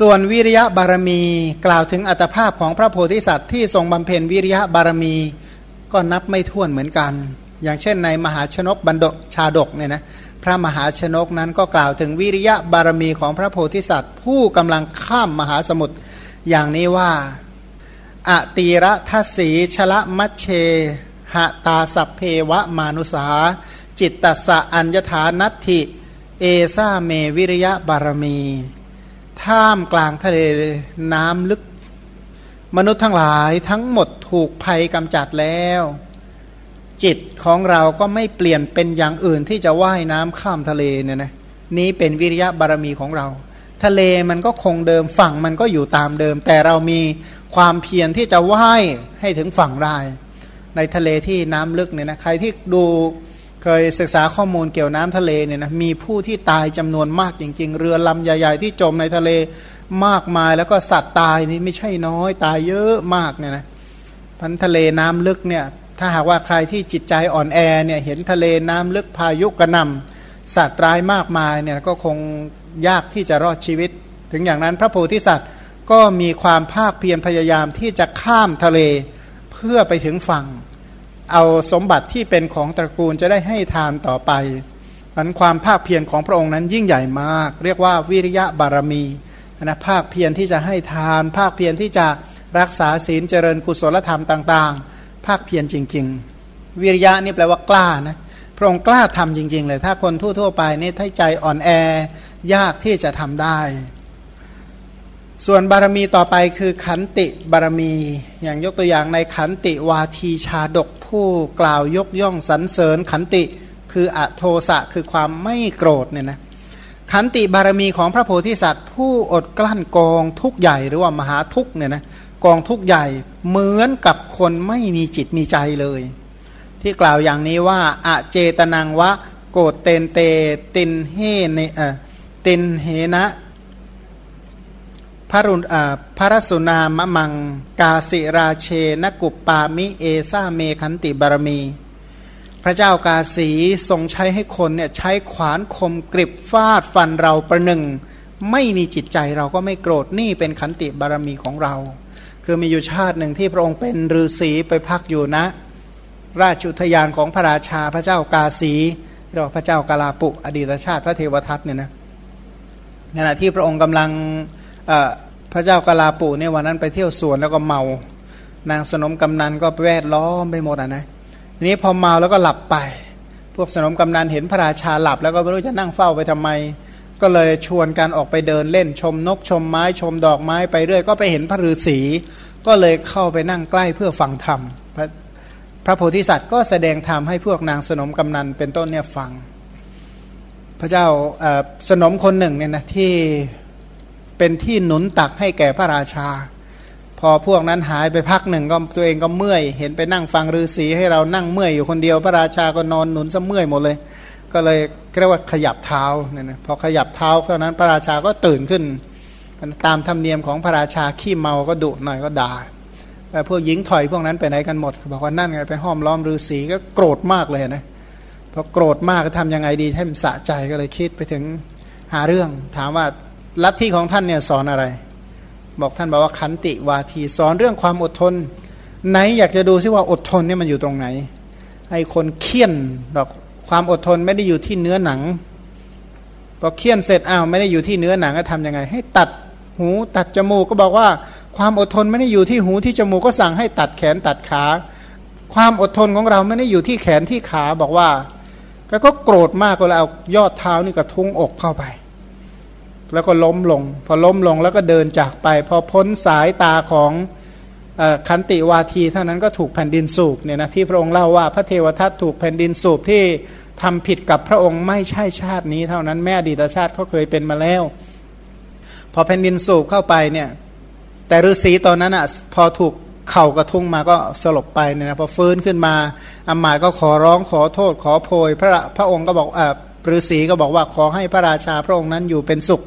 ส่วนวิริยะบารมีกล่าวถึงอัตภาพของพระโพธิสัตว์ที่ทรงบำเพ็ญวิริยะบารมีก็นับไม่ถ้วนเหมือนกัน อย่างเช่นในมหาชนกบันดกชาดกเนี่ยนะพระมหาชนกนั้นก็กล่าวถึงวิริยะบารมีของพระโพธิสัตว์ ผู้กำลังข้ามมหาสมุทรอย่างนี้ว่า อตีระทัศีชละมัชเชหะตาสัพเพวะมานุสา จิตตสะอัญญฐานัตถิ เอซาเมวิริยะบารมี ท่ามกลางทะเลน้ำลึก มนุษย์ทั้งหลายทั้งหมดถูกภัยกำจัดแล้ว จิตของเราก็ไม่เปลี่ยนเป็นอย่างอื่นที่จะว่ายน้ำข้ามทะเลเนี่ยนะนี้เป็นวิริยะบารมีของเรา ทะเลมันก็คงเดิมฝั่งมันก็อยู่ตามเดิม แต่เรามีความเพียรที่จะว่ายให้ถึงฝั่งได้ ในทะเลที่น้ำลึกเนี่ยนะใครที่ดู เคยศึกษาข้อมูลเกี่ยวน้ำทะเลเนี่ยนะมีผู้ที่ตายจำนวนมากจริง ๆ เรือลำใหญ่ ๆ ที่จมในทะเลมากมายแล้วก็สัตว์ตายนี่ไม่ใช่น้อยตายเยอะมากเนี่ยนะพันทะเลน้ำลึกเนี่ยถ้าหากว่าใครที่จิตใจอ่อนแอเนี่ยเห็นทะเลน้ำลึกพายุกระหน่ำสัตว์ร้ายมากมายเนี่ยก็คงยากที่จะรอดชีวิต ถึงอย่างนั้นพระโพธิสัตว์ก็มีความภาคเพียรพยายามที่จะข้ามทะเลเพื่อไปถึงฝั่ง เอาสมบัติที่เป็นของตระกูลจะได้ให้ทานต่อไปมันความภาคเพียรของพระองค์นั้นยิ่งใหญ่มาก เรียกว่าวิริยะบารมีนะภาคเพียรที่จะให้ทาน ภาคเพียรที่จะรักษาศีลเจริญกุศลธรรมต่าง ๆ ภาคเพียรจริง ๆ วิริยะนี่แปลว่ากล้านะพระองค์กล้าทำจริง ๆ เลย ถ้าคนทั่วๆไปนี่ถ้าใจอ่อนแอยากที่จะทำได้ ส่วนบารมีต่อไปคือขันติบารมี อย่างยกตัวอย่างในขันติวาทีชาดก ผู้กล่าวยกย่องสรรเสริญขันติคืออโทสะคือความไม่โกรธเนี่ยนะขันติบารมีของพระโพธิสัตว์ ผู้อดกลั้นกองทุกใหญ่หรือว่ามหาทุกเนี่ยนะกองทุกใหญ่เหมือนกับคนไม่มีจิตมีใจเลย ที่กล่าวอย่างนี้ว่าอะเจตนังวะโกเตนเตตินเฮเนเอตินเฮนะ พระรุนพระรสุนามะมัง กาสิราเชนกุปปามิเอซาเมคันติบารมี พระเจ้ากาสีทรงใช้ให้คนเนี่ยใช้ขวานคมกริบฟาดฟันเราประหนึ่ง ไม่มีจิตใจเราก็ไม่โกรธนี่เป็นขันติบารมีของเรา คือมีอยู่ชาติหนึ่งที่พระองค์เป็นฤาษีไปพักอยู่นะ ราชุทยานของพระราชาพระเจ้ากาสีเรียกว่าพระเจ้ากาลาปุอดีตชาติพระเทวทัตเนี่ยนะขณะที่พระองค์กำลัง พระเจ้ากาลาปูเนี่ยวันนั้นไปเที่ยวสวนแล้วก็เมา นางสนมกำนันก็แวดล้อมไปหมดอะนะทีนี้พอเมาแล้วก็หลับไป พวกสนมกำนันเห็นพระราชาหลับ แล้วก็ไม่รู้จะนั่งเฝ้าไปทำไม ก็เลยชวนกันออกไปเดินเล่นชมนกชมไม้ชมดอกไม้ไปเรื่อยก็ไปเห็นพระฤาษีก็เลยเข้าไปนั่งใกล้เพื่อฟังธรรมพระพระโพธิสัตว์ก็แสดงธรรมให้พวกนางสนมกำนันเป็นต้นเนี่ยฟัง พระเจ้าสนมคนหนึ่งเนี่ยนะที่ เป็นที่หนุนตักให้แก่พระราชา พอพวกนั้นหายไปพักหนึ่งก็ตัวเองก็เมื่อย เห็นไปนั่งฟังฤาษีให้เรานั่งเมื่อยอยู่คนเดียวพระราชาก็นอนหนุนซะเมื่อยหมดเลย ก็เลยเรียกว่าขยับเท้าเนี่ยนะพอขยับเท้าเท่านั้นพระราชาก็ตื่นขึ้น ตามธรรมเนียมของพระราชาขี้เมาก็ดุหน่อยก็ด่าแต่พวกหญิงถอยพวกนั้นไปไหนกันหมดบอกว่านั่นไงไปห้อมล้อมฤาษีก็โกรธมากเลยนะพอโกรธมากก็ทำยังไงดีให้มันสะใจก็เลยคิดไปถึงหาเรื่องถามว่า ลัทธิของท่านเนี่ยสอนอะไร บอกท่านบอกว่าขันติวาทีสอนเรื่องความอดทน ไหนอยากจะดูซิว่าอดทนเนี่ยมันอยู่ตรงไหนให้คนเคี่ยนดอกความอดทนไม่ได้อยู่ที่เนื้อหนังพอเคี่ยนเสร็จอ้าวไม่ได้อยู่ที่เนื้อหนังก็ทํำยังไง ให้ตัดหูตัดจมูกก็บอกว่าความอดทนไม่ได้อยู่ที่หูที่จมูกก็สั่งให้ตัดแขนตัดขา ความอดทนของเราไม่ได้อยู่ที่แขนที่ขาบอกว่า ก็โกรธมากก็เลยเอายอดเท้านี่กระทุ้งอกเข้าไป แล้วก็ล้มลง พอล้มลงแล้วก็เดินจากไป พอพ้นสายตาของคันติวาทีเท่านั้นก็ถูกแผ่นดินสูบเนี่ยนะที่พระองค์เล่าว่าพระเทวทัตถูกแผ่นดินสูบที่ทำผิดกับพระองค์ไม่ใช่ชาตินี้ เท่านั้นแม่อดีตชาติเขาเคยเป็นมาแล้ว พอแผ่นดินสูบเข้าไปเนี่ยแต่ฤาษีตอนนั้นอะพอถูกเข่ากระทุ้งมาก็สลบไปเนี่ยนะพอฟื้นขึ้นมาอามาก็ขอร้องขอโทษขอโพย พระพระองค์ก็บอกอ่าฤาษีก็บอกว่าขอให้พระราชาพระองค์นั้นอยู่เป็นสุข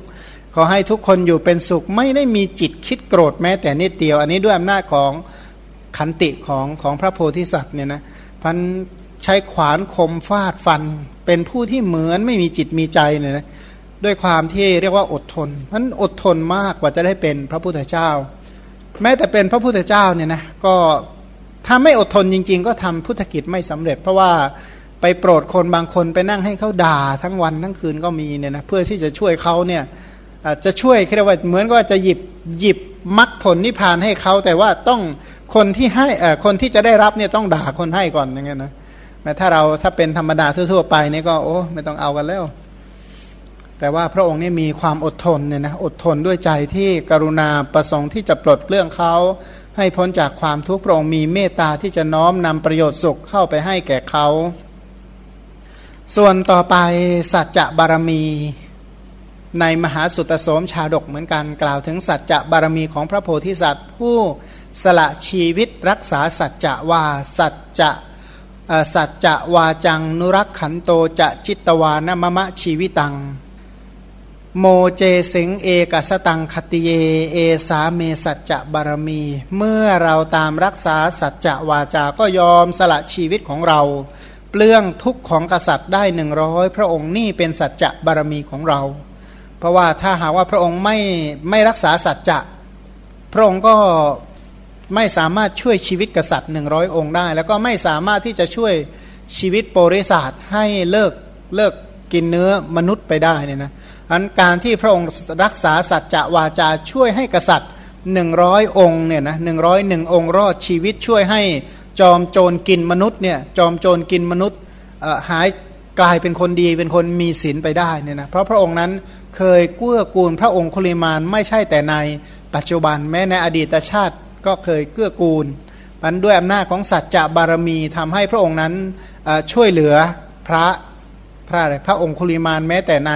ขอให้ทุกคนอยู่เป็นสุขไม่ได้มีจิตคิดโกรธแม้แต่นิดเดียว อันนี้ด้วยอำนาจของขันติของของพระโพธิสัตว์เนี่ยนะพันใช้ขวานคมฟาดฟัน เป็นผู้ที่เหมือนไม่มีจิตมีใจเนี่ยนะด้วยความที่เรียกว่าอดทนมันอดทนมากกว่าจะได้เป็นพระพุทธเจ้า แม้แต่เป็นพระพุทธเจ้าเนี่ยนะก็ถ้าไม่อดทนจริง ๆ ก็ทำพุทธกิจไม่สำเร็จ เพราะว่าไปโปรดคนบางคนไปนั่งให้เขาด่าทั้งวันทั้งคืนก็มีเนี่ยนะเพื่อที่จะช่วยเขาเนี่ย จะช่วยเรียกว่าเหมือนกับจะหยิบหยิบมรรคผลนิพพานให้เขาแต่ว่าต้องคนที่ให้คนที่จะได้รับเนี่ยต้องด่าคนให้ก่อนอย่างเงี้ยนะแต่ถ้าเราถ้าเป็นธรรมดาทั่วๆไปเนี่ยก็โอ้ไม่ต้องเอากันแล้ว แต่ว่าพระองค์นี่มีความอดทนเนี่ยนะอดทนด้วยใจที่กรุณาประสงค์ที่จะปลดเปลื้องเขาให้พ้นจากความทุกข์พระองค์มีเมตตาที่จะน้อมนำประโยชน์สุขเข้าไปให้แก่เขา ส่วนต่อไปสัจจะบารมี ในมหาสุตโสมชาดกเหมือนกันกล่าวถึงสัจจะบารมีของพระโพธิสัตว์ ผู้สละชีวิตรักษาสัจจะว่าสัจจะสัจจะวาจัง นุรักขันโตจะจิตวานมะมะชีวิตัง โมเจสิงเอกสตังคติเย เอสาเมสัจจะบารมี เมื่อเราตามรักษาสัจจะวาจา ก็ยอมสละชีวิตของเรา เปลื้องทุกข์ของกษัตริย์ได้หนึ่งร้อยพระองค์นี่เป็นสัจจะบารมีของเรา เพราะว่าถ้าหากว่าพระองค์ไม่ไม่รักษาสัจจะพระองค์ก็ไม่สามารถช่วยชีวิตกษัตริย์หนึ่งร้อยองค์ได้ แล้วก็ไม่สามารถที่จะช่วยชีวิตโปริศาสให้เลิกเลิกกินเนื้อมนุษย์ไปได้เนี่ยนะอันการที่พระองค์รักษาสัจจะวาจาช่วยให้กษัตริย์หนึ่งร้อยองค์เนี่ยนะหนึ่งร้อยหนึ่งองค์รอดชีวิตช่วยให้จอมโจรกินมนุษย์เนี่ยจอมโจรกินมนุษย์หายกลายเป็นคนดีเป็นคนมีศีลไปได้เนี่ยนะเพราะพระองค์นั้น เคยเกื้อกูลพระองคุลิมานไม่ใช่แต่ในปัจจุบันแม้ในอดีตชาติก็เคยเกื้อกูลมันด้วยอำนาจของสัจจะบารมีทำให้พระองค์นั้นช่วยเหลือพระพระพระองค์คุลิมานแม้แต่ใน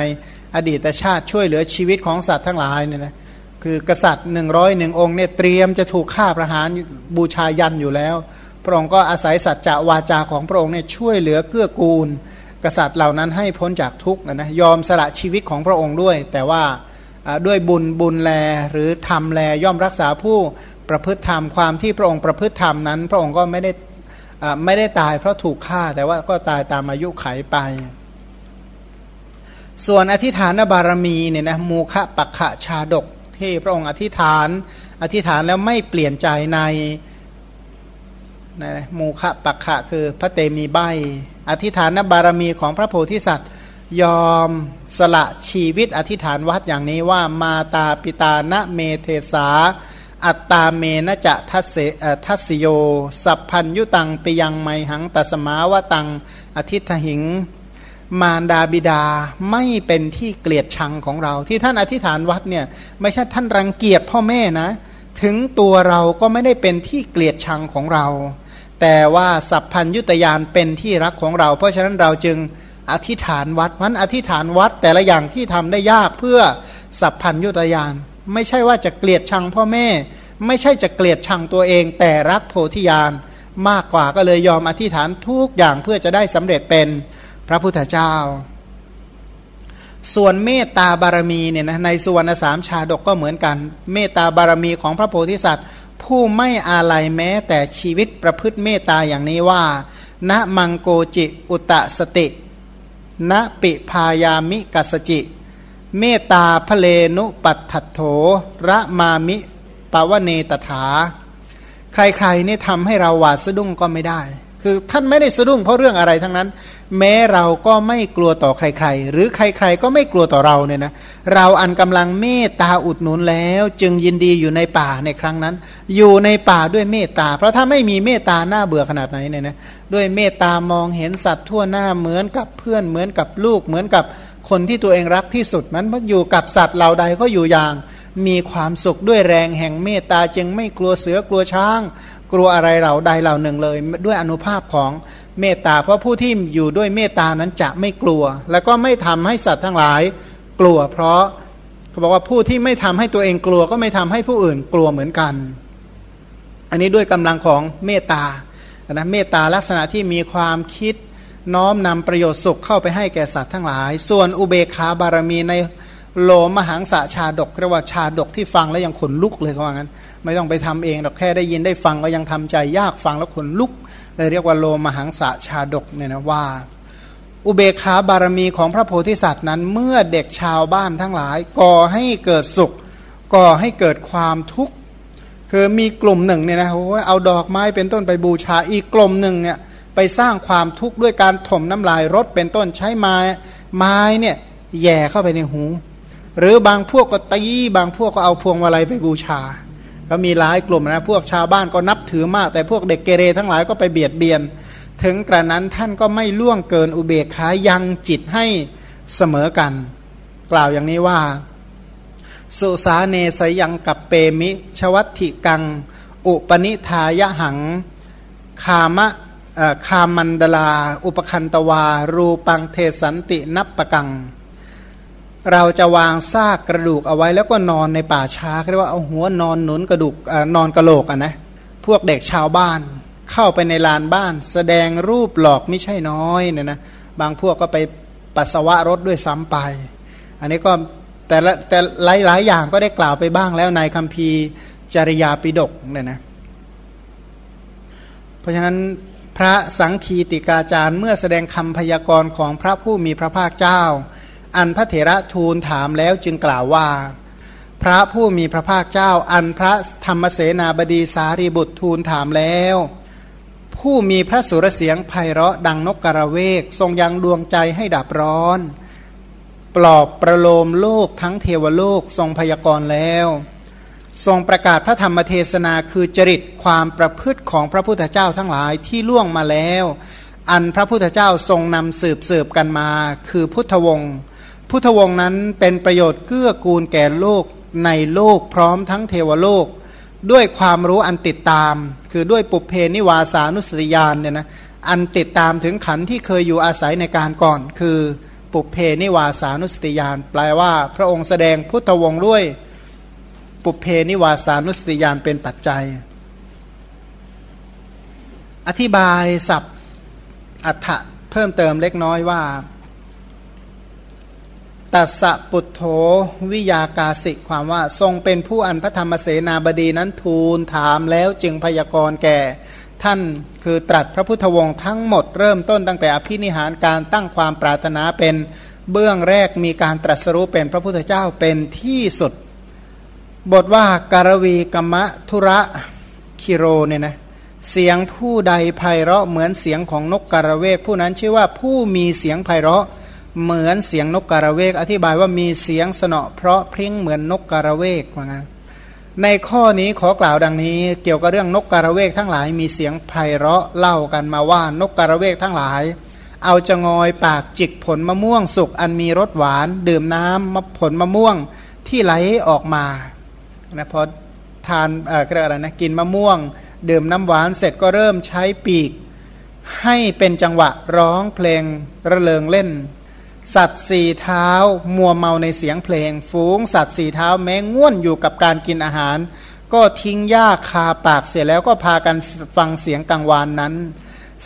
อดีตชาติช่วยเหลือชีวิตของสัตว์ทั้งหลายเนี่ยนะคือกษัตริย์หนึ่งร้อยหนึ่งองค์เนี่ยเตรียมจะถูกฆ่าประหารบูชายันอยู่แล้ว พระองค์ก็อาศัยสัจจะวาจาของพระองค์เนี่ยช่วยเหลือเกื้อกูล กษัตริย์เหล่านั้นให้พ้นจากทุกข์นะยอมสละชีวิตของพระองค์ด้วย แต่ว่าด้วยบุญบุญแลหรือทำแลย่อมรักษาผู้ประพฤติธรรมความที่พระองค์ประพฤติธรรมนั้น พระองค์ก็ไม่ได้ไม่ได้ตายเพราะถูกฆ่า แต่ว่าก็ตายตามอายุไขไป ส่วนอธิฐานบารมีเนี่ยนะมูคะปักขะชาดกที่พระองค์อธิษฐาน อธิษฐานแล้วไม่เปลี่ยนใจใน มูคะปักขะคือพระเตมีใบ อธิฐานบารมีของพระโพธิสัตว์ ยอมสละชีวิตอธิฐานวัดอย่างนี้ว่ามาตาปิตาณเมเทสา อัตตาเมนจะทัสเสทัสโย สัพพัญยุตังปยังไมหังตัสมาวตัง อธิษฐหิง มารดาบิดาไม่เป็นที่เกลียดชังของเรา ที่ท่านอธิษฐานวัดเนี่ยไม่ใช่ท่านรังเกียจพ่อแม่นะ ถึงตัวเราก็ไม่ได้เป็นที่เกลียดชังของเรา แต่ว่าสัพพัญยุตยานเป็นที่รักของเรา เพราะฉะนั้นเราจึงอธิษฐานวัดมันอธิษฐานวัดแต่ละอย่างที่ทำได้ยากเพื่อสัพพัญยุตยาน ไม่ใช่ว่าจะเกลียดชังพ่อแม่ ไม่ใช่จะเกลียดชังตัวเอง แต่รักโพธิญาณมากกว่าก็เลยยอมอธิษฐานทุกอย่างเพื่อจะได้สำเร็จเป็นพระพุทธเจ้า ส่วนเมตตาบารมีเนี่ยนะในส่วนสามชาดกก็เหมือนกัน เมตตาบารมีของพระโพธิสัตว์ ผู้ไม่อาลัยแม้แต่ชีวิตประพฤติเมตตาอย่างนี้ว่า ณมังโกจิอุตสติ ณปิพายามิกัสจิ เมตตาพเลนุปัตถโถระมามิปวเนตถา ใครๆนี่ทำให้เราหวาดสะดุ้งก็ไม่ได้ คือท่านไม่ได้สะดุ้งเพราะเรื่องอะไรทั้งนั้น แม้เราก็ไม่กลัวต่อใครๆ หรือใคร ๆ ก็ไม่กลัวต่อเราเนี่ยนะเราอันกำลังเมตตาอุดหนุนแล้ว จึงยินดีอยู่ในป่าในครั้งนั้น อยู่ในป่าด้วยเมตตา เพราะถ้าไม่มีเมตตาหน้าเบื่อขนาดไหนเนี่ยนะด้วยเมตตามองเห็นสัตว์ทั่วหน้าเหมือนกับเพื่อนเหมือนกับลูกเหมือนกับคนที่ตัวเองรักที่สุดมันอยู่กับสัตว์เหล่าใดก็อยู่อย่างมีความสุขด้วยแรงแห่งเมตตาจึงไม่กลัวเสือกลัวช้าง กลัวอะไรเหล่าใดเหล่าหนึ่งเลย ด้วยอนุภาพของเมตตาเพราะผู้ที่อยู่ด้วยเมตตานั้นจะไม่กลัว แล้วก็ไม่ทำให้สัตว์ทั้งหลายกลัว เพราะเขาบอกว่าผู้ที่ไม่ทำให้ตัวเองกลัวก็ไม่ทำให้ผู้อื่นกลัวเหมือนกัน อันนี้ด้วยกำลังของเมตตานะเมตตาลักษณะที่มีความคิดน้อมนำประโยชน์สุขเข้าไปให้แก่สัตว์ทั้งหลาย ส่วนอุเบคาบารมีใน โลมหังสะชาดกเรียกว่าชาดกที่ฟังแล้วยังขนลุกเลยเขาว่างั้น ไม่ต้องไปทำเองหรอกแค่ได้ยินได้ฟังก็ยังทำใจยากฟังแล้วขนลุกเลยเรียกว่าโลมหังสะชาดกเนี่ยนะว่า อุเบกขาบารมีของพระโพธิสัตว์นั้น เมื่อเด็กชาวบ้านทั้งหลาย ก่อให้เกิดสุข ก่อให้เกิดความทุกข์คือมีกลุ่มหนึ่งเนี่ยนะโอ้เอาดอกไม้เป็นต้นไปบูชาอีกกลุ่มหนึ่งเนี่ยไปสร้างความทุกข์ด้วยการถมน้ำลายรถเป็นต้นใช้ไม้ไม้เนี่ยแย่เข้าไปในหู หรือบางพวกก็ตีบางพวกก็เอาพวงมาลัยไปบูชา ก็มีหลายกลุ่มนะ พวกชาวบ้านก็นับถือมาก แต่พวกเด็กเกเรทั้งหลายก็ไปเบียดเบียน ถึงกระนั้นท่านก็ไม่ล่วงเกินอุเบกขายังจิตให้เสมอกัน กล่าวอย่างนี้ว่า สุสาเนสยังกับเปมิชวัตถิกัง อุปนิทายหัง คามะคามันดลา อุปคันตวา รูปังเทสันตินับปะกัง เราจะวางซากกระดูกเอาไว้แล้วก็นอนในป่าช้าเรียกว่าเอาหัวนอนหนุนกระดูกนอนกระโหลกอะนะพวกเด็กชาวบ้านเข้าไปในลานบ้าน แสดงรูปหลอกไม่ใช่น้อยเนี่ยนะบางพวกก็ไปปัสสาวะรถด้วยซ้ำไป อันนี้ก็แต่ละแต่หลายหลายอย่างก็ได้กล่าวไปบ้างแล้วในคัมภีร์จริยาปิดกเนี่ยนะเพราะฉะนั้นพระสังคีติกาจารย์เมื่อแสดงคำพยากรณ์ของพระผู้มีพระภาคเจ้า อันพระเถระทูลถามแล้วจึงกล่าวว่า พระผู้มีพระภาคเจ้าอันพระธรรมเสนาบดีสารีบุตรทูลถามแล้ว ผู้มีพระสุรเสียงไพเราะดังนกกระเวก ทรงยังดวงใจให้ดับร้อน ปลอบประโลมโลกทั้งเทวโลกทรงพยากรณ์แล้ว ทรงประกาศพระธรรมเทศนาคือจริตความประพฤติของพระพุทธเจ้าทั้งหลายที่ล่วงมาแล้ว อันพระพุทธเจ้าทรงนำสืบสืบกันมา คือพุทธวงศ์ พุทธวงศ์นั้นเป็นประโยชน์เกื้อกูลแก่โลกในโลกพร้อมทั้งเทวโลก ด้วยความรู้อันติดตาม คือด้วยปุเพนิวาสานุสติยานเนี่ยนะอันติดตามถึงขันที่เคยอยู่อาศัยในการก่อน คือปุเพนิวาสานุสติยานแปลว่าพระองค์แสดงพุทธวงศ์ด้วยปุเพนิวาสานุสติยานเป็นปัจจัย อธิบายศัพท์อัฏฐะเพิ่มเติมเล็กน้อยว่า ตัสะปุถโธวิยากาสิกความว่าทรงเป็นผู้อันพระธรรมเสนาบดีนั้นทูลถามแล้วจึงพยากรณ์แก่ ท่านคือตรัสพระพุทธวงศ์ทั้งหมดเริ่มต้นตั้งแต่อภินิหารการตั้งความปรารถนาเป็นเบื้องแรกมีการตรัสรู้เป็นพระพุทธเจ้าเป็นที่สุด บทว่าการวีกรรมธุระคิโรเนี่ยนะเสียงผู้ใดไพเราะเหมือนเสียงของนกกระเวกผู้นั้นชื่อว่าผู้มีเสียงไพเราะ เหมือนเสียงนกกระเวก อธิบายว่ามีเสียงสนอเพราะพริ้งเหมือนนกกระเวกว่างั้นในข้อนี้ขอกล่าวดังนี้ เกี่ยวกับเรื่องนกกระเวกทั้งหลายมีเสียงไพเราะเล่ากันมาว่านกกระเวกทั้งหลาย เอาจะงอยปากจิกผลมะม่วงสุกอันมีรสหวาน ดื่มน้ำมผลมะม่วงที่ไหลออกมานะพอทานเอ่ออะไรนะกินมะม่วง ดื่มน้ำหวานเสร็จก็เริ่มใช้ปีก ให้เป็นจังหวะร้องเพลงระเริงเล่น สัตว์สี่เท้ามัวเมาในเสียงเพลง ฝูงสัตว์สี่เท้าแม้ง่วนอยู่กับการกินอาหาร ก็ทิ้งหญ้าคาปากเสียแล้วก็พากันฟังเสียงกังวานนั้น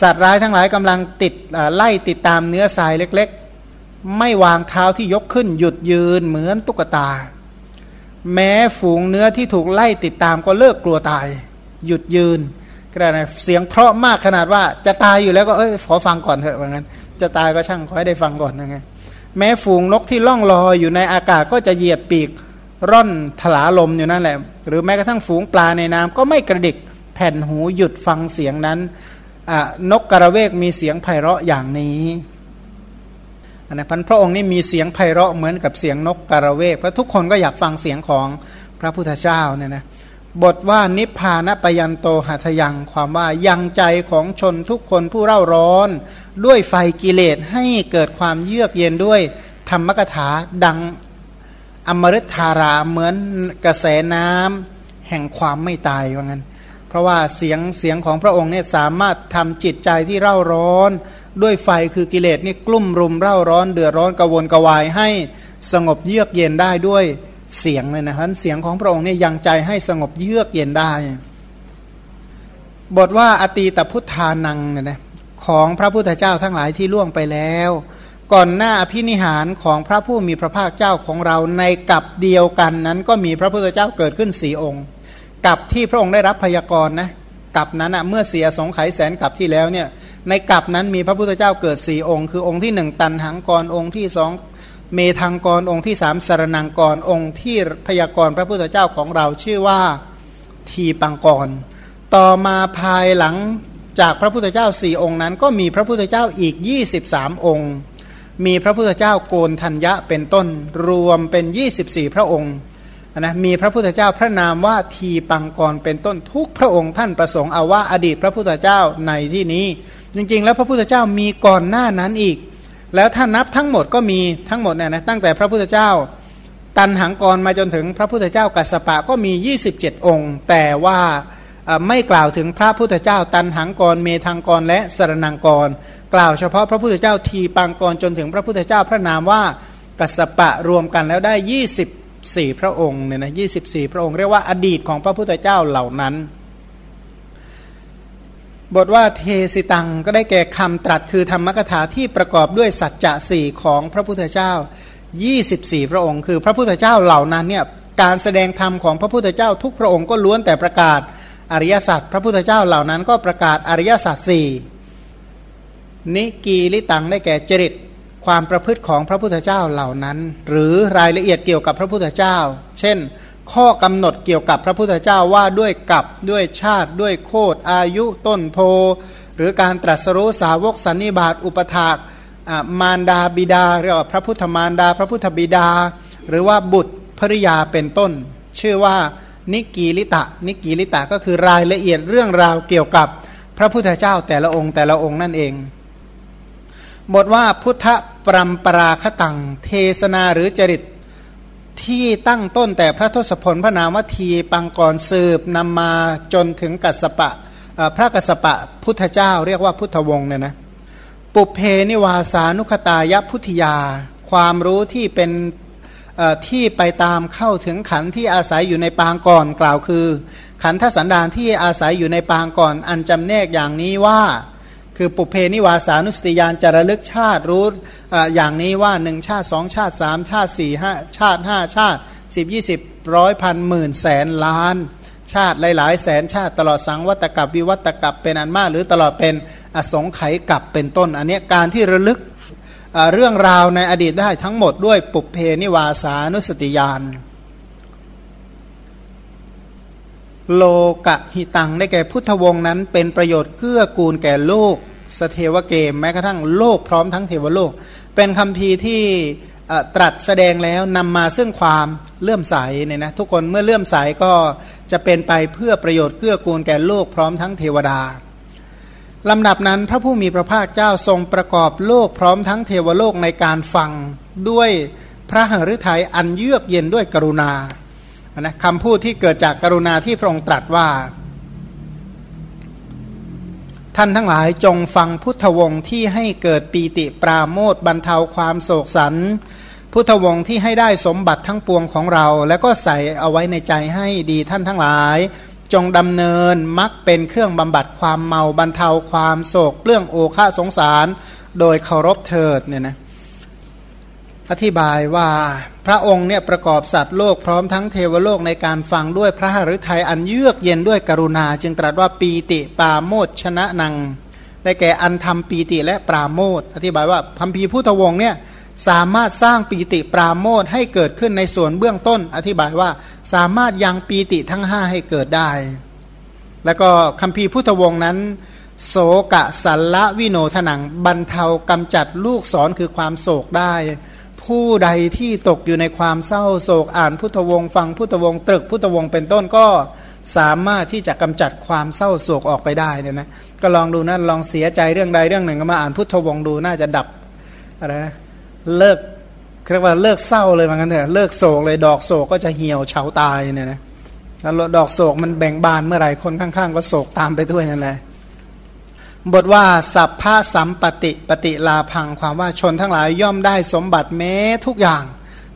สัตว์ร้ายทั้งหลายกำลังติดไล่ติดตามเนื้อทรายเล็กๆ ไม่วางเท้าที่ยกขึ้นหยุดยืนเหมือนตุ๊กตา แม้ฝูงเนื้อที่ถูกไล่ติดตามก็เลิกกลัวตาย หยุดยืนก็ได้เสียงเพราะมากขนาดว่าจะตายอยู่แล้วก็เอ้ยขอฟังก่อนเถอะว่างั้น จะตายก็ช่างขอให้ได้ฟังก่อนนะไงแม้ฝูงนกที่ล่องลอยอยู่ในอากาศก็จะเหยียดปีกร่อนถลาลมอยู่นั่นแหละ หรือแม้กระทั่งฝูงปลาในน้ำก็ไม่กระดิกแผ่นหูหยุดฟังเสียงนั้นนกกระเวกมีเสียงไพเราะอย่างนี้นะพันพระองค์นี่มีเสียงไพเราะเหมือนกับเสียงนกกระเวกเพราะทุกคนก็อยากฟังเสียงของพระพุทธเจ้าเนี่ยนะ บทว่านิพพานปยันโตหัตยังความว่ายังใจของชนทุกคนผู้เร่าร้อน ด้วยไฟกิเลสให้เกิดความเยือกเย็นด้วยธรรมกถาดังอมฤตธาราเหมือนกระแสน้ำแห่งความไม่ตายว่างั้น เพราะว่าเสียงเสียงของพระองค์เนี่ยสามารถทำจิตใจที่เร่าร้อน ด้วยไฟคือกิเลสนี่กลุ่มรุมเร่าร้อน เดือดร้อนกระวนกระวายให้สงบเยือกเย็นได้ด้วย เสียงเลยนะครับเสียงของพระองค์เนี่ยยังใจให้สงบเยือกเย็นได้ บทว่าอตีตพุทธานังเนี่ยนะของพระพุทธเจ้าทั้งหลายที่ล่วงไปแล้ว ก่อนหน้าอภินิหารของพระผู้มีพระภาคเจ้าของเราในกับเดียวกันนั้นก็มีพระพุทธเจ้าเกิดขึ้นสี่องค์ กับที่พระองค์ได้รับพยากรณ์นะกับนั้นอะเมื่อเสียสงไขแสนกับที่แล้วเนี่ยในกับนั้นมีพระพุทธเจ้าเกิดสี่องค์ คือองค์ที่หนึ่งตันหังกรองค์ที่สอง เมธังกรองค์ที่สามสารนังกรองค์ที่พยากรพระพุทธเจ้าของเราชื่อว่าทีปังกร ต่อมาภายหลังจากพระพุทธเจ้าสี่องค์นั้น ก็มีพระพุทธเจ้าอีก 23 องค์ มีพระพุทธเจ้าโกนทัญญะเป็นต้นรวมเป็น 24 พระองค์นะมีพระพุทธเจ้าพระนามว่าทีปังกรเป็นต้นทุกพระองค์ท่านประสงค์เอาว่าอดีตพระพุทธเจ้าในที่นี้ จริงๆ แล้วพระพุทธเจ้ามีก่อนหน้านั้นอีก แล้วถ้านับทั้งหมดก็มีทั้งหมดเนี่ยนะตั้งแต่พระพุทธเจ้า ตันหังกรมาจนถึงพระพุทธเจ้ากัสปะก็มี 27 องค์ แต่ว่าไม่กล่าวถึงพระพุทธเจ้า ตันหังกร เมธังกรและสรนังกร กล่าวเฉพาะพระพุทธเจ้าทีปังกรจนถึงพระพุทธเจ้าพระนามว่ากัสปะรวมกันแล้วได้ 24 พระองค์เนี่ยนะ24พระองค์เรียกว่าอดีตของพระพุทธเจ้าเหล่านั้น บทว่าเทสิตังก็ได้แก่คำตรัสคือธรรมกถาที่ประกอบด้วยสัจจะสี่ของพระพุทธเจ้า 24 พระองค์ คือพระพุทธเจ้าเหล่านั้นเนี่ยการแสดงธรรมของพระพุทธเจ้าทุกพระองค์ก็ล้วนแต่ประกาศอริยสัจพระพุทธเจ้าเหล่านั้นก็ประกาศอริยสัจสี่นิกีลิตังได้แก่จริตความประพฤติของพระพุทธเจ้าเหล่านั้น หรือรายละเอียดเกี่ยวกับพระพุทธเจ้า เช่น ข้อกำหนดเกี่ยวกับพระพุทธเจ้าว่าด้วยกับด้วยชาติด้วยโคดอายุต้นโพ หรือการตรัสรู้สาวกสันนิบาตอุปถากมารดาบิดาเรียกว่าพระพุทธมารดา พระพุทธบิดา หรือว่าบุตรภริยาเป็นต้น ชื่อว่านิกีลิตะ นิกีลิตะก็คือรายละเอียดเรื่องราวเกี่ยวกับพระพุทธเจ้าแต่ละองค์แต่ละองค์นั่นเอง บทว่าพุทธปรัมปราคตัง เทศนาหรือจริต ที่ตั้งต้นแต่พระทศพลพระนามวทีปังกรสืบนำมาจนถึงกัสปะพระกัสปะพุทธเจ้าเรียกว่าพุทธวงศ์เนี่ยนะปุเพนิวาสานุคตายพุทธยา ความรู้ที่เป็นที่ไปตามเข้าถึงขันที่อาศัยอยู่ในปางก่อนกล่าวคือ ขันธสันดานที่อาศัยอยู่ในปางก่อนอันจำแนกอย่างนี้ว่า คือปุเพนิวาสานุสติยานจะระลึกชาติรู้อย่างนี้ว่าหนึ่งชาติสองชาติสามชาติสี่ห้าชาติห้าชาติสิบยี่สิบร้อยพันหมื่นแสนล้านชาติหลาย ๆ แสนชาติตลอดสังวัตกับวิวัตกับเป็นอันมาก หรือตลอดเป็นอสงไขยกับเป็นต้น อันนี้การที่ระลึกเรื่องราวในอดีตได้ทั้งหมดด้วยปุเพนิวาสานุสติยาน โลกะหิตังได้แก่พุทธวงศ์นั้น เป็นประโยชน์เกื้อกูลแก่โลกสเทวเกมแม้กระทั่งโลกพร้อมทั้งเทวโลก เป็นคำพีที่ตรัสแสดงแล้วนำมาซึ่งความเลื่อมใสเนี่ยนะทุกคนเมื่อเลื่อมใสก็จะเป็นไปเพื่อประโยชน์เกื้อกูลแก่โลกพร้อมทั้งเทวดาลำดับนั้นพระผู้มีพระภาคเจ้าทรงประกอบโลกพร้อมทั้งเทวโลกในการฟังด้วยพระหฤทัยอันเยือกเย็นด้วยกรุณา นะคำพูดที่เกิดจากกรุณาที่พระองค์ตรัสว่า ท่านทั้งหลายจงฟังพุทธวงศ์ที่ให้เกิดปีติปราโมทบรรเทาความโศกสัน พุทธวงศ์ที่ให้ได้สมบัติทั้งปวงของเรา แล้วก็ใส่เอาไว้ในใจให้ดีท่านทั้งหลาย จงดำเนินมักเป็นเครื่องบำบัดความเมาบรรเทาความโศกเรื่องโอฆาสงสาร โดยเคารพเถิดเนี่ยนะ อธิบายว่าพระองค์เนี่ยประกอบสัตว์โลกพร้อมทั้งเทวโลกในการฟังด้วยพระหฤทัยอันเยือกเย็นด้วยกรุณา จึงตรัสว่าปีติปาโมดชนะนัง ได้แก่อันทำปีติและปราโมทอธิบายว่าพัมพีพุทธวงศ์เนี่ยสามารถสร้างปีติปราโมทให้เกิดขึ้นในส่วนเบื้องต้น อธิบายว่าสามารถยังปีติทั้งห้าให้เกิดได้ แล้วก็คำพีพุทธวงศ์นั้น โศกะสัลละวิโนทนังบรรเทากำจัดลูกศรคือความโศกได้ ผู้ใดที่ตกอยู่ในความเศร้าโศกอ่านพุทธวงศ์ฟังพุทธวงศ์ตรึกพุทธวงศ์เป็นต้นก็สามารถที่จะกำจัดความเศร้าโศกออกไปได้เนี่ยนะก็ลองดูนะลองเสียใจเรื่องใดเรื่องหนึ่งก็มาอ่านพุทธวงศ์ดูน่าจะดับอะไรนะเลิกเรียกว่าเลิกเศร้าเลยเหมือนกันเถอะเลิกโศกเลยดอกโศกก็จะเหี่ยวเฉาตายเนี่ยนะแล้วดอกโศกมันแบ่งบานเมื่อไหร่คนข้างๆ ก็โศกตามไปด้วยนั่นแหละ บทว่าสัพพะสัมปติปฏิลาพังความว่าชนทั้งหลายย่อมได้สมบัติแม้ทุกอย่าง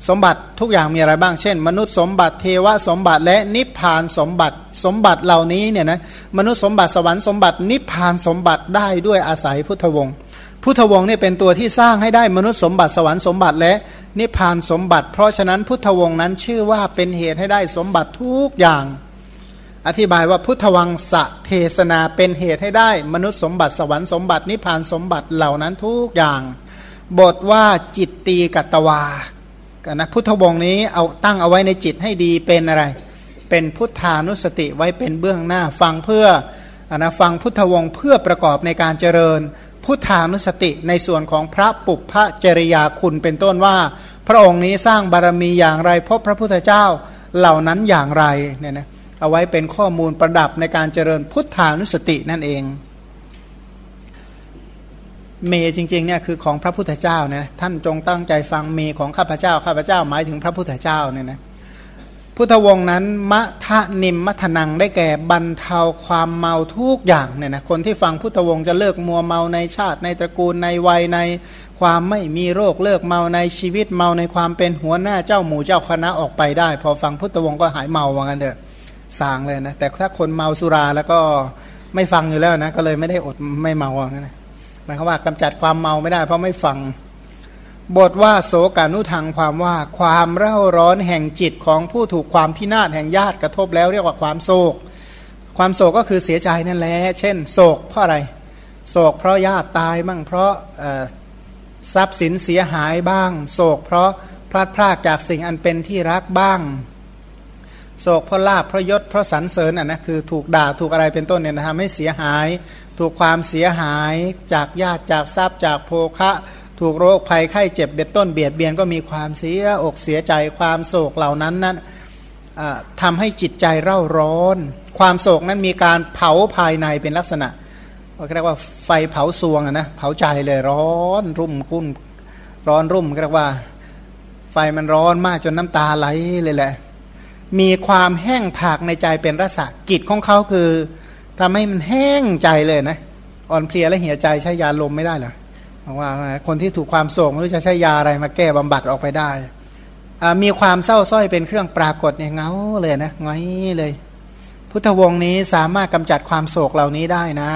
สมบัติทุกอย่างมีอะไรบ้าง เช่น มนุษย์สมบัติเทวสมบัติและนิพพานสมบัติสมบัติเหล่านี้เนี่ยนะมนุษย์สมบัติสวรรค์สมบัตินิพพานสมบัติได้ด้วยอาศัยพุทธวงศ์พุทธวงศ์เนี่ยเป็นตัวที่สร้างให้ได้มนุษย์สมบัติสวรรค์สมบัติและนิพพานสมบัติ เพราะฉะนั้นพุทธวงศ์นั้นชื่อว่าเป็นเหตุให้ได้สมบัติทุกอย่าง อธิบายว่าพุทธวังสะเทศนาเป็นเหตุให้ได้ มนุษย์สมบัติสวรรค์สมบัตินิพพานสมบัติเหล่านั้นทุกอย่าง บทว่าจิตตีกัตวากันนะพุทธวงนี้เอาตั้งเอาไว้ในจิตให้ดีเป็นอะไร เป็นพุทธานุสติไว้เป็นเบื้องหน้าฟังเพื่ออนะฟังพุทธวงเพื่อประกอบในการเจริญ พุทธานุสติในส่วนของพระปุพพจริยาคุณเป็นต้นว่า พระองค์นี้สร้างบารมีอย่างไรพบพระพุทธเจ้าเหล่านั้นอย่างไรเนี่ยนะ เอาไว้เป็นข้อมูลประดับในการเจริญพุทธานุสตินั่นเอง เมจริงๆเนี่ยคือของพระพุทธเจ้านะท่านจงตั้งใจฟังเมของข้าพเจ้าข้าพเจ้าหมายถึงพระพุทธเจ้าเนี่ยนะพุทธวงศ์นั้นมะทะนิมมัทนังได้แก่บรรเทาความเมาทุกอย่างเนี่ยนะคนที่ฟังพุทธวงศ์จะเลิกมัวเมาในชาติ ในตระกูลในวัยในความไม่มีโรคเลิกเมาในชีวิตเมาในความเป็นหัวหน้าเจ้าหมู่เจ้าคณะออกไปได้ พอฟังพุทธวงศ์ก็หายเมาว่างั้นเถอะ สางเลยนะแต่ถ้าคนเมาสุราแล้วก็ไม่ฟังอยู่แล้วนะก็เลยไม่ได้อดไม่เมาอะนะหมายความว่ากำจัดความเมาไม่ได้ เพราะไม่ฟัง บทว่าโสกานุทางความว่าความเร่าร้อนแห่งจิตของผู้ถูกความพินาศแห่งญาติกระทบแล้วเรียกว่าความโศก ความโศกก็คือเสียใจนั่นแหละเช่น โศกเพราะอะไร โศกเพราะญาติตายบ้างเพราะทรัพย์สินเสียหายบ้าง โศกเพราะพลาดพลาดจากสิ่งอันเป็นที่รักบ้าง โศกเพราะลาบเพราะยศเพราะสรรเสริญอะนะคือถูกด่าถูกอะไรเป็นต้นเนี่ยนะทำให้เสียหาย ถูกความเสียหายจากญาติจากทรัพย์จากโภคะ ถูกโรคภัยไข้เจ็บเบ็ดต้นเบียดเบียนก็มีความเสียอกเสียใจความโศกเหล่านั้นนั้นทำให้จิตใจเร่าร้อน ความโศกนั้นมีการเผาภายในเป็นลักษณะเรียกว่าไฟเผาซวงนะเผาใจเลยร้อนรุ่มคุ้นร้อนรุ่มเรียกว่าไฟมันร้อนมากจนน้ำตาไหลเลยแหละ มีความแห้งผากในใจเป็นรสกิจของเขาคือทำให้มันแห้งใจเลยนะอ่อนเพลียและเหี่ยใจใช้ยาลมไม่ได้หรอบอกว่าคนที่ถูกความโศกไม่รู้จะใช้ยาอะไรมาแก้บำบัดออกไปได้ มีความเศร้าส้อยเป็นเครื่องปรากฏเนี่ยเงาเลยนะง้อยเลย พุทธวงศ์นี้สามารถกำจัดความโศกเหล่านี้ได้นะ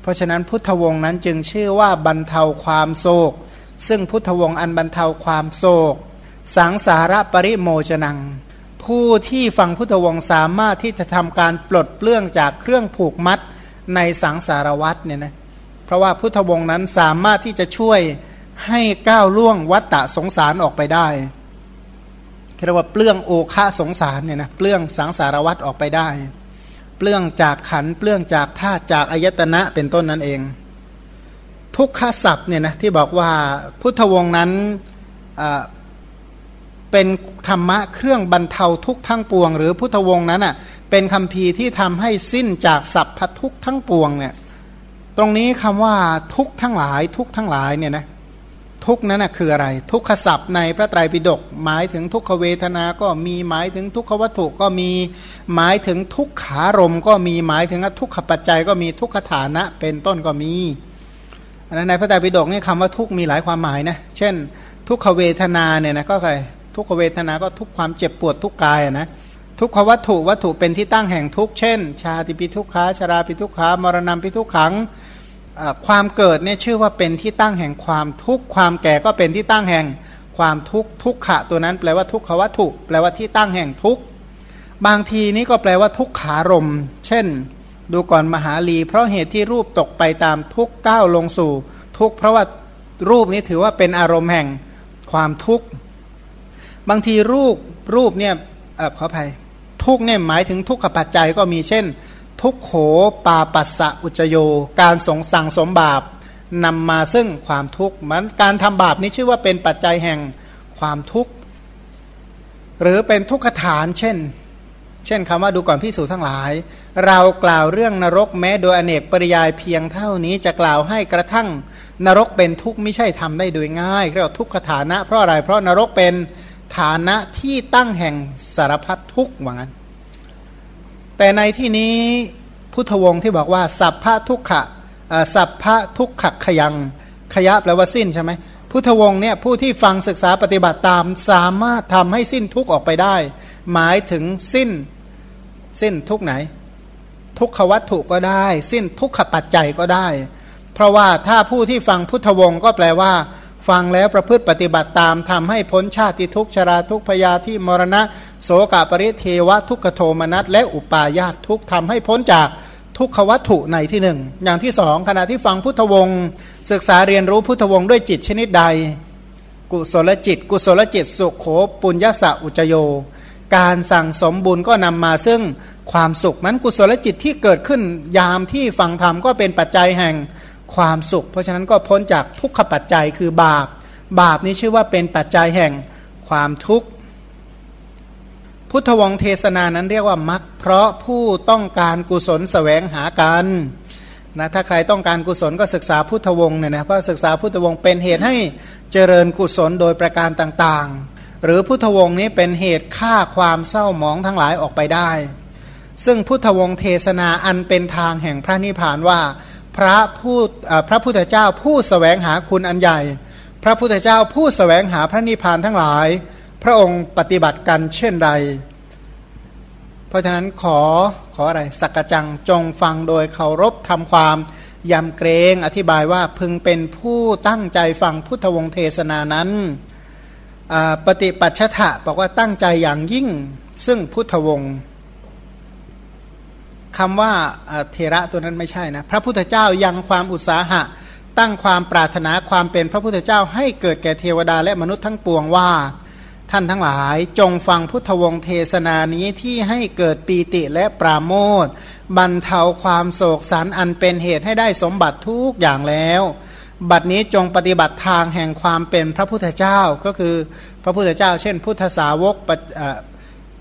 เพราะฉะนั้นพุทธวงศ์นั้นจึงชื่อว่าบรรเทาความโศก ซึ่งพุทธวงศ์อันบรรเทาความโศก สังสาระปริโมจนัง ผู้ที่ฟังพุทธวงศ์สามารถที่จะทำการปลดเปลื้องจากเครื่องผูกมัดในสังสารวัตเนี่ยนะเพราะว่าพุทธวงศ์นั้นสามารถที่จะช่วยให้ก้าวล่วงวัฏฏะสงสารออกไปได้เรียกว่าเปลื้องโอคะสงสารเนี่ยนะเปลื้องสังสารวัตออกไปได้ เปลื้องจากขันเปลื้องจากธาตุจากอายตนะเป็นต้นนั่นเอง ทุกขศัพท์เนี่ยนะที่บอกว่าพุทธวงศ์นั้น เป็นธรรมะเครื่องบรรเทาทุกทั้งปวง หรือพุทธวงศ์นั้นอะเป็นคำพีที่ทำให้สิ้นจากสัพพทุกทั้งปวงเนี่ยตรงนี้คำว่าทุกทั้งหลายทุกทั้งหลายเนี่ยนะทุกนั้นนะคืออะไร ทุกขศัพท์ในพระไตรปิฎกหมายถึงทุกขเวทนา ก็มีหมายถึงทุกขวัตถุก็มีหมายถึงทุกขารมก็มีหมายถึงทุกขปัจจัยก็มีทุกขฐานะเป็นต้นก็มีอันนั้นในพระไตรปิฎกนี่คำว่าทุกมีหลายความหมายนะเช่น ทุกขเวทนาเนี่ยนะก็ใคร ทุกขเวทนาก็ทุกความเจ็บปวดทุกกายนะทุกขวัตถุวัตถุเป็นที่ตั้งแห่งทุกเช่น ชาติปิทุกขาชาราปิทุกขามรณะปิทุกขังความเกิดเนี่ยชื่อว่าเป็นที่ตั้งแห่งความทุกข์ความแก่ก็เป็นที่ตั้งแห่งความทุกข์ทุกขะตัวนั้นแปลว่าทุกขวัตถุ แปลว่าที่ตั้งแห่งทุกข์บางทีนี้ก็แปลว่าทุกขารม เช่น ดูก่อนมหาลี เพราะเหตุที่รูปตกไปตามทุกก้าวลงสู่ ทุกเพราะว่ารูปนี้ถือว่าเป็นอารมณ์แห่งความทุกข์ บางทีรูปรูปเนี่ยอขออภัยทุกเนี่ยหมายถึงทุกขปัจจัยก็มีเช่น ทุกโขปาปัสสะอุจโย การสงสั่งสมบาปนำมาซึ่งความทุกข์มันการทำบาปนี้ชื่อว่าเป็นปัจจัยแห่งความทุกข์หรือเป็นทุกขฐานเช่น เช่นคำว่าดูก่อนพิสูจทั้งหลาย เรากล่าวเรื่องนรกแม้โดยอเนกปริยายเพียงเท่านี้จะกล่าวให้กระทั่งนรกเป็นทุกข์ไม่ใช่ทำได้โดยง่ายเรียกว่าทุกขฐานะเพราะอะไรเพราะนรกเป็น ฐานะที่ตั้งแห่งสารพัดทุกข์ว่างั้น แต่ในที่นี้พุทธวงศ์ที่บอกว่า สัพพะทุกขะสัพพะทุกขขยัง ขยะแปลว่าสิ้นใช่ไหมพุทธวงศ์เนี่ยผู้ที่ฟังศึกษาปฏิบัติตามสามารถทำให้สิ้นทุกข์ออกไปได้ หมายถึงสิ้นสิ้นทุกไหน ทุกขวัตถุก็ได้ สิ้นทุกขปัจจัยก็ได้ เพราะว่าถ้าผู้ที่ฟังพุทธวงศ์ก็แปลว่า ฟังแล้วประพฤติปฏิบัติตามทำให้พ้นชาติทุกชราทุกพยาที่มรณะ โสกปริเทวะทุกขโทมนัสและอุปาญาตทุกทำให้พ้นจากทุกขวัตถุในที่หนึ่งอย่างที่สองขณะที่ฟังพุทธวงศ์ศึกษาเรียนรู้พุทธวงศ์ด้วยจิตชนิดใด กุศลจิต กุศลจิตสุขโขปุญญสะอุจโย การสั่งสมบุญก็นำมาซึ่งความสุขมันกุศลจิตที่เกิดขึ้นยามที่ฟังธรรมก็เป็นปัจจัยแห่ง ความสุข เพราะฉะนั้นก็พ้นจากทุกขปัจจัยคือบาป บาปนี้ชื่อว่าเป็นปัจจัยแห่งความทุกข์ พุทธวงเทศนานั้นเรียกว่ามักเพราะผู้ต้องการกุศลสแสวงหากันนะถ้าใครต้องการกุศลก็ศึกษาพุทธวงศ์เนี่ยนะเพราะศึกษาพุทธวงศ์เป็นเหตุให้เจริญกุศลโดยประการต่างๆ หรือพุทธวงศ์นี้เป็นเหตุฆ่าความเศร้าหมองทั้งหลายออกไปได้ ซึ่งพุทธวงศ์เทศนาอันเป็นทางแห่งพระนิพพานว่า พระผู้พระพุทธเจ้าผู้สแสวงหาคุณอันใหญ่ พระพุทธเจ้าผู้สแสวงหาพระนิพพานทั้งหลาย พระองค์ปฏิบัติกันเช่นใด เพราะฉะนั้นขอขออะไรสักจังจงฟังโดยเคารพทำความยำเกรงอธิบายว่าพึงเป็นผู้ตั้งใจฟังพุทธวงศเทศนานั้นปฏิปัชชะบอกว่าตั้งใจอย่างยิ่งซึ่งพุทธวงศ์ คำว่าเทระตัวนั้นไม่ใช่นะพระพุทธเจ้ายังความอุตสาหะ ตั้งความปรารถนาความเป็นพระพุทธเจ้าให้เกิดแก่เทวดาและมนุษย์ทั้งปวงว่า ท่านทั้งหลายจงฟังพุทธวงศ์เทศนานี้ที่ให้เกิดปีติและปราโมทบรรเทาความโศกสันอันเป็นเหตุให้ได้สมบัติทุกอย่างแล้ว บัดนี้จงปฏิบัติทางแห่งความเป็นพระพุทธเจ้าก็คือพระพุทธเจ้า เช่น พุทธสาวก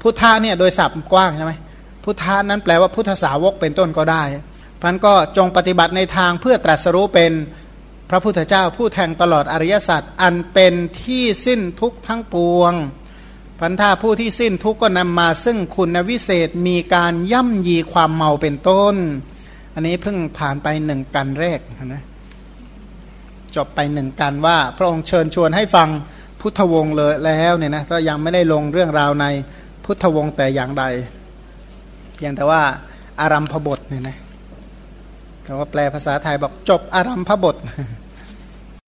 พุทธะเนี่ยโดยศัพท์กว้างใช่ไหม พุทธานั้นแปลว่าพุทธสาวกเป็นต้นก็ได้พันก็จงปฏิบัติในทางเพื่อตรัสรู้เป็นพระพุทธเจ้าผู้แทงตลอดอริยสัจอันเป็นที่สิ้นทุกทั้งปวงพันธาผู้ที่สิ้นทุกก็นำมาซึ่งคุณวิเศษมีการย่ำยีความเมาเป็นต้น อันนี้เพิ่งผ่านไปหนึ่งกันแรกนะจบไปหนึ่งกันว่า พระองค์เชิญชวนให้ฟังพุทธวงศ์เลยแล้วเนี่ยนะก็ยังไม่ได้ลงเรื่องราวในพุทธวงศ์แต่อย่างใด พียงแต่ว่าอารัมพบทเนี่ยนะคำว่าแปลภาษาไทยบอกจบอารัมพบท